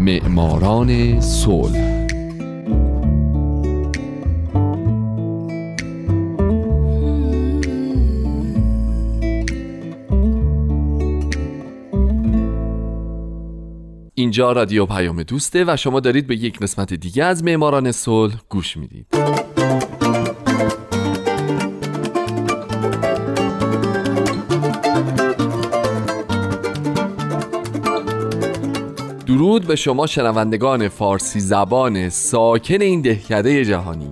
معماران صلح. اینجا رادیو پیام دوسته و شما دارید به یک قسمت دیگه از معماران صلح گوش می‌دید. درود به شما شنوندگان فارسی زبان ساکن این دهکده جهانی.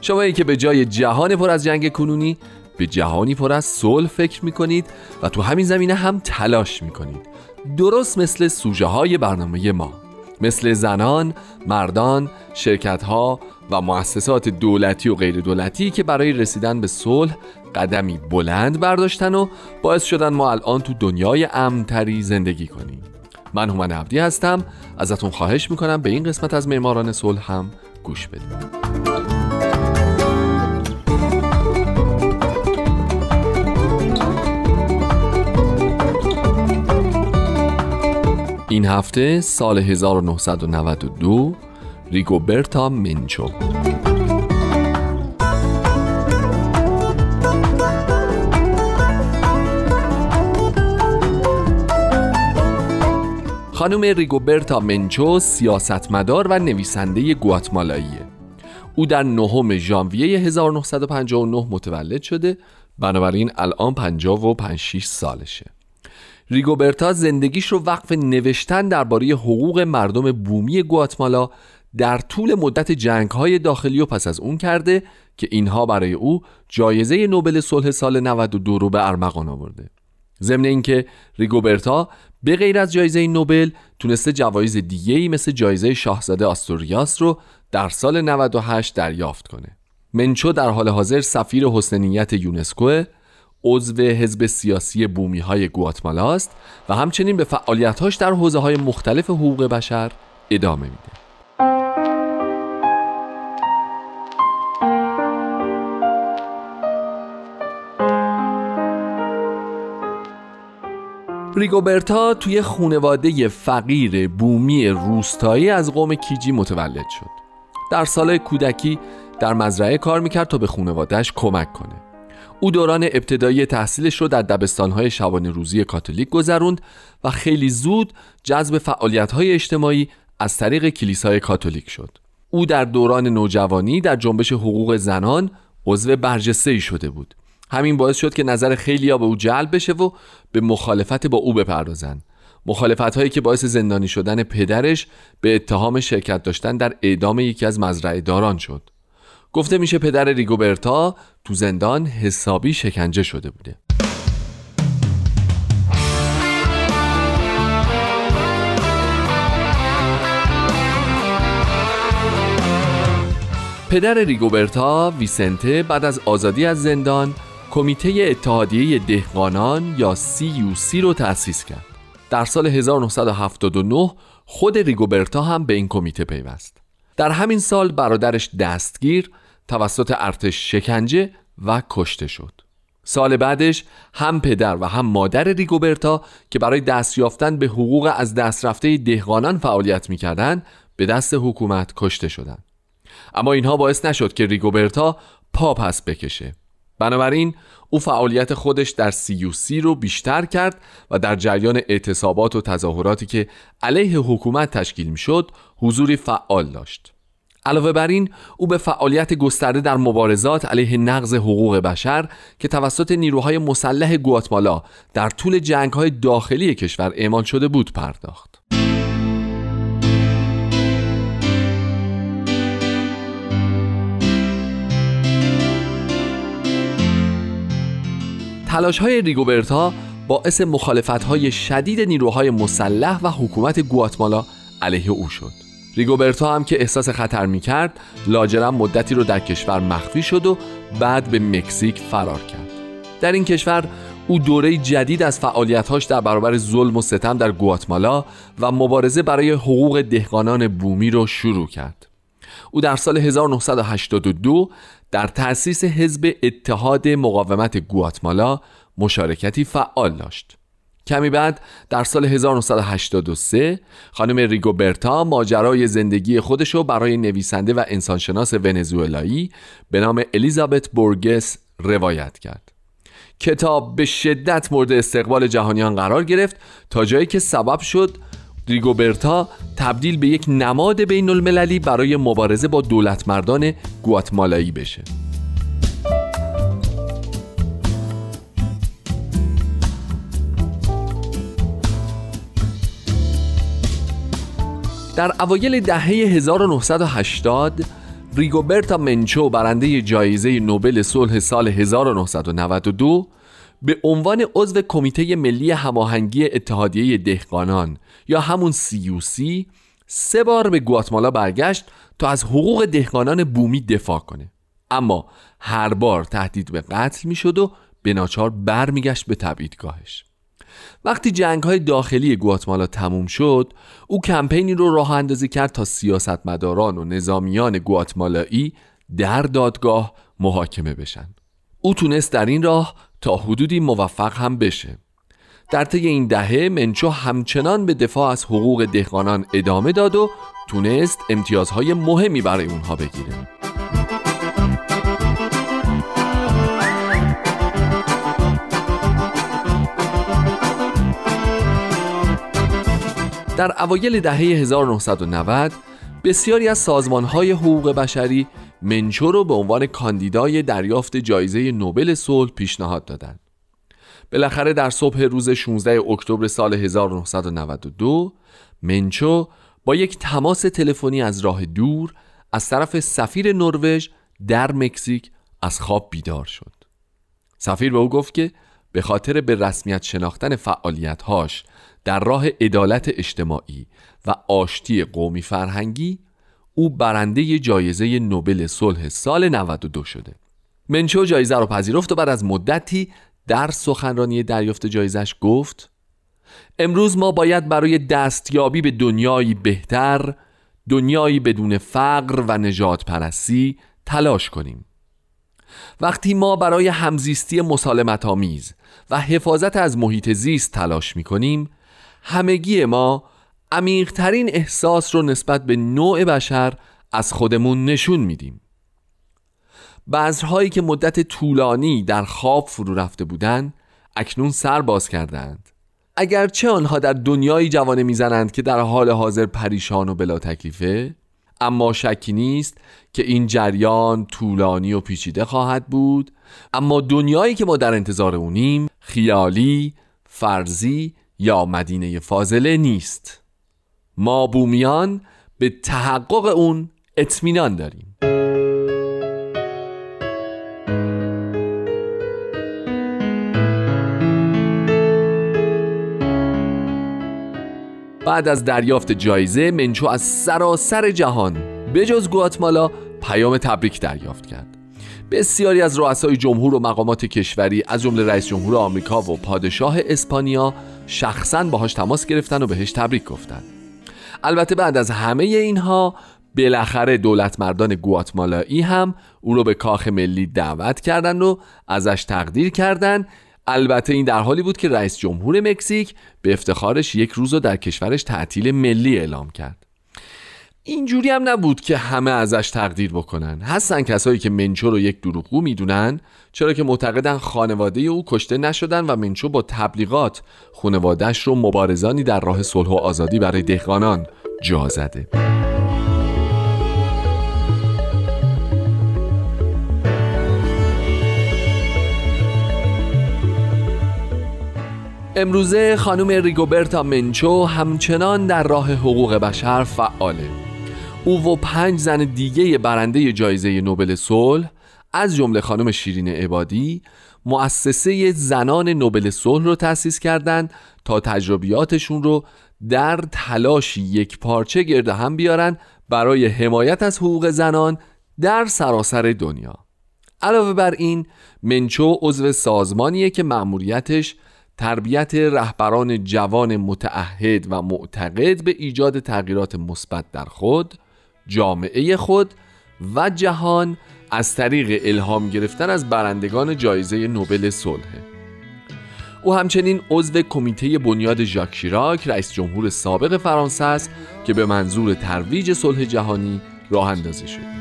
شما که به جای جهان پر از جنگ کنونی به جهانی پر از صلح فکر می‌کنید و تو همین زمینه هم تلاش می‌کنید. درست مثل سوژه های برنامه ما. مثل زنان، مردان، شرکت ها و مؤسسات دولتی و غیر دولتی که برای رسیدن به صلح قدمی بلند برداشتن و باعث شدن ما الان تو دنیای امتری زندگی کنیم. من هومن عبدی هستم. ازتون خواهش می‌کنم به این قسمت از معماران صلح هم گوش بدید. این هفته سال 1992 ریگوبرتا منچو. خانم ریگوبرتا منچو سیاستمدار و نویسنده گواتمالاییه. او در نهم ژانویه 1959 متولد شده بنابراین الان 55 سالشه. ریگوبرتا زندگیش رو وقف نوشتن درباره حقوق مردم بومی گواتمالا در طول مدت جنگ های داخلی و پس از اون کرده که اینها برای او جایزه نوبل صلح سال 92 رو به ارمغان آورده. ضمن اینکه ریگوبرتا به غیر از جایزه نوبل تونسته جوایز دیگه‌ای مثل جایزه شاهزاده آستوریاس رو در سال 98 دریافت کنه منچو در حال حاضر سفیر حسنیت یونسکو عضو حزب سیاسی بومی های گواتمالا است و همچنین به فعالیتهاش در حوزه های مختلف حقوق بشر ادامه میده. ریگوبرتا توی خونواده فقیر بومی روستایی از قوم کیجی متولد شد. در سال کودکی در مزرعه کار می‌کرد تا به خونوادهش کمک کنه. او دوران ابتدایی تحصیلش رو در دبستانهای شبانه روزی کاتولیک گذروند و خیلی زود جذب فعالیت‌های اجتماعی از طریق کلیسای کاتولیک شد. او در دوران نوجوانی در جنبش حقوق زنان عضو برجسته شده بود. همین باعث شد که نظر خیلی ها به او جلب بشه و به مخالفت با او بپردازند. مخالفت هایی که باعث زندانی شدن پدرش به اتهام شرکت داشتن در اعدام یکی از مزرعه داران شد. گفته میشه پدر ریگوبرتا تو زندان حسابی شکنجه شده بوده پدر ریگوبرتا ویسنته بعد از آزادی از زندان کمیته اتحادیه دهقانان یا CUC رو تأسیس کرد. در سال 1979 خود ریگوبرتا هم به این کمیته پیوست. در همین سال برادرش دستگیر توسط ارتش شکنجه و کشته شد سال بعدش هم پدر و هم مادر ریگوبرتا که برای دست یافتن به حقوق از دست رفته دهقانان فعالیت می‌کردند به دست حکومت کشته شدند اما اینها باعث نشد که ریگوبرتا پا پس بکشه بنابراین او فعالیت خودش در سی رو بیشتر کرد و در جریان اعتصابات و تظاهراتی که علیه حکومت تشکیل می‌شد حضوری فعال داشت. علاوه بر این او به فعالیت گسترده در مبارزات علیه نقض حقوق بشر که توسط نیروهای مسلح گواتمالا در طول جنگهای داخلی کشور اعمال شده بود پرداخت. تلاش های ریگوبرتا باعث مخالفت های شدید نیروهای مسلح و حکومت گواتمالا علیه او شد. ریگوبرتو هم که احساس خطر می کرد لاجرم مدتی رو در کشور مخفی شد و بعد به مکزیک فرار کرد. در این کشور او دوره جدید از فعالیتهاش در برابر ظلم و ستم در گواتمالا و مبارزه برای حقوق دهقانان بومی رو شروع کرد. او در سال 1982 در تأسیس حزب اتحاد مقاومت گواتمالا مشارکتی فعال داشت. کمی بعد در سال 1983 خانم ریگوبرتا ماجرای زندگی خودش رو برای نویسنده و انسانشناس ونزوئلایی به نام الیزابت بورگس روایت کرد. کتاب به شدت مورد استقبال جهانیان قرار گرفت تا جایی که سبب شد ریگوبرتا تبدیل به یک نماد بین المللی برای مبارزه با دولت مردان گواتمالایی بشه. در اوایل دهه 1980 ریگوبرتا منچو برنده جایزه نوبل صلح سال 1992 به عنوان عضو کمیته ملی هماهنگی اتحادیه دهقانان یا همون سی سه بار به گواتمالا برگشت تا از حقوق دهقانان بومی دفاع کنه. اما هر بار تهدید به قتل می‌شد و به ناچار برمیگشت به تبعیدگاهش. وقتی جنگ های داخلی گواتمالا تموم شد او کمپینی رو راه اندازی کرد تا سیاستمداران و نظامیان گواتمالایی در دادگاه محاکمه بشن. او تونست در این راه تا حدودی موفق هم بشه. در طی این دهه منچو همچنان به دفاع از حقوق دهقانان ادامه داد و تونست امتیازهای مهمی برای اونها بگیره. در اوایل دهه 1990 بسیاری از سازمانهای حقوق بشری منچو رو به عنوان کاندیدای دریافت جایزه نوبل صلح پیشنهاد دادند. بالاخره در صبح روز 16 اکتبر سال 1992 منچو با یک تماس تلفنی از راه دور از طرف سفیر نروژ در مکزیک از خواب بیدار شد. سفیر به او گفت که به خاطر به رسمیت شناختن فعالیتهاش در راه عدالت اجتماعی و آشتی قومی فرهنگی او برنده جایزه نوبل صلح سال 92 شده. منچو جایزه رو پذیرفت و بعد از مدتی در سخنرانی دریافت جایزش گفت امروز ما باید برای دستیابی به دنیایی بهتر دنیایی بدون فقر و نجات پرستی تلاش کنیم. وقتی ما برای همزیستی مسالمت آمیز و حفاظت از محیط زیست تلاش می کنیم همگی ما عمیقترین احساس رو نسبت به نوع بشر از خودمون نشون میدیم. بذرهایی که مدت طولانی در خواب فرو رفته بودند اکنون سر باز کردند. اگرچه آنها در دنیایی جوانه می‌زنند که در حال حاضر پریشان و بلا تکلیفه اما شکی نیست که این جریان طولانی و پیچیده خواهد بود. اما دنیایی که ما در انتظار اونیم خیالی، فرضی یا مدینه فاضله نیست. ما بومیان به تحقق اون اطمینان داریم. بعد از دریافت جایزه منچو از سراسر جهان بجز گواتمالا پیام تبریک دریافت کرد. بسیاری از رؤسای جمهور و مقامات کشوری از جمله رئیس جمهور آمریکا و پادشاه اسپانیا شخصا باهاش تماس گرفتن و بهش تبریک گفتن. البته بعد از همه اینها بالاخره دولت مردان گواتمالایی هم او رو به کاخ ملی دعوت کردند و ازش تقدیر کردند. البته این در حالی بود که رئیس جمهور مکزیک به افتخارش یک روز رو در کشورش تعطیل ملی اعلام کرد. اینجوری هم نبود که همه ازش تقدیر بکنن. هستن کسایی که منچو رو یک دروغگو می‌دونن چرا که معتقدن خانواده او کشته نشدن و منچو با تبلیغات خانوادهش رو مبارزانی در راه صلح و آزادی برای دهقانان جا زده. امروزه خانم ریگوبرتا منچو همچنان در راه حقوق بشر فعاله. او و پنج زن دیگه برنده جایزه نوبل صلح از جمله خانم شیرین عبادی مؤسسه زنان نوبل صلح رو تأسیس کردند تا تجربیاتشون رو در تلاشی یک پارچه گرده هم بیارن برای حمایت از حقوق زنان در سراسر دنیا. علاوه بر این منچو عضو سازمانیه که مأموریتش تربیت رهبران جوان متعهد و معتقد به ایجاد تغییرات مثبت در خود جامعه خود و جهان از طریق الهام گرفتن از برندگان جایزه نوبل صلح. او همچنین عضو کمیته بنیاد ژاک شیراک رئیس جمهور سابق فرانسه است که به منظور ترویج صلح جهانی راه اندازی شد.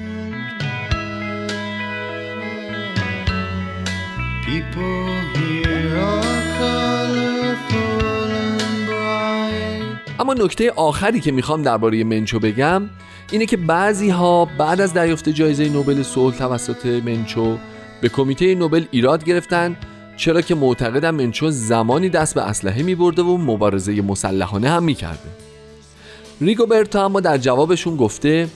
اما نکته آخری که می‌خوام درباره منچو بگم اینه که بعضی ها بعد از دریافت جایزه نوبل صلح توسط منچو به کمیته نوبل ایراد گرفتن چرا که معتقدم منچو زمانی دست به اسلحه می برده و مبارزه مسلحانه هم می کرده ریگوبرتا اما در جوابشون گفته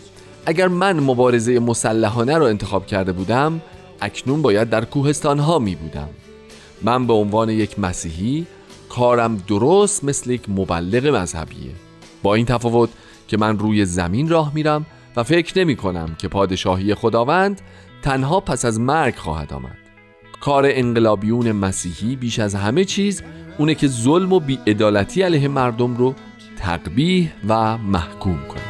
اگر من مبارزه مسلحانه رو انتخاب کرده بودم اکنون باید در کوهستان ها می بودم من به عنوان یک مسیحی کارم درست مثل یک مبلغ مذهبیه. با این تفاوت که من روی زمین راه میرم و فکر نمی کنم که پادشاهی خداوند تنها پس از مرگ خواهد آمد. کار انقلابیون مسیحی بیش از همه چیز اونه که ظلم و بیعدالتی علیه مردم رو تقبیح و محکوم کنه.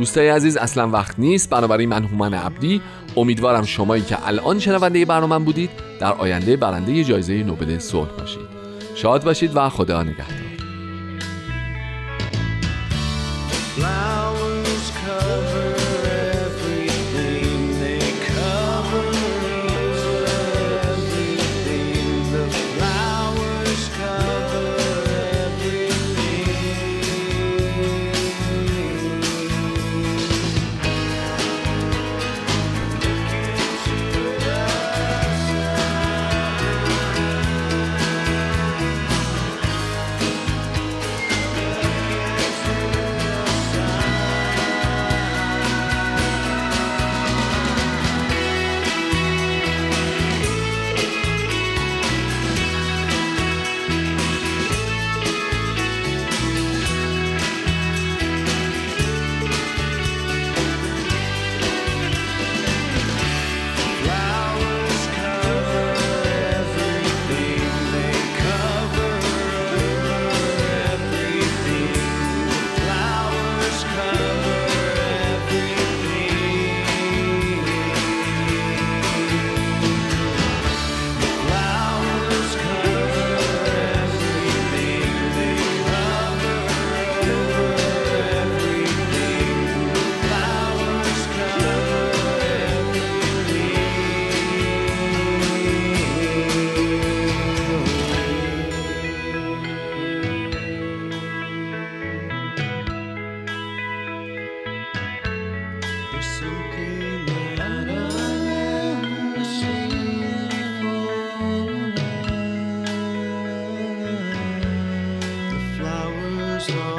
دوستای عزیز اصلا وقت نیست. بنابراین من هومن عبدی. امیدوارم شمایی که الان شنونده برنامه بودید در آینده برنده جایزه نوبل صلح باشید. شاد باشید و خدا نگهدار.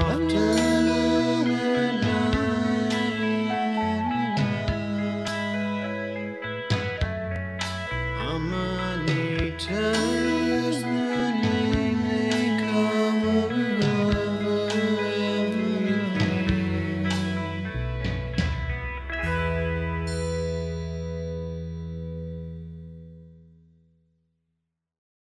after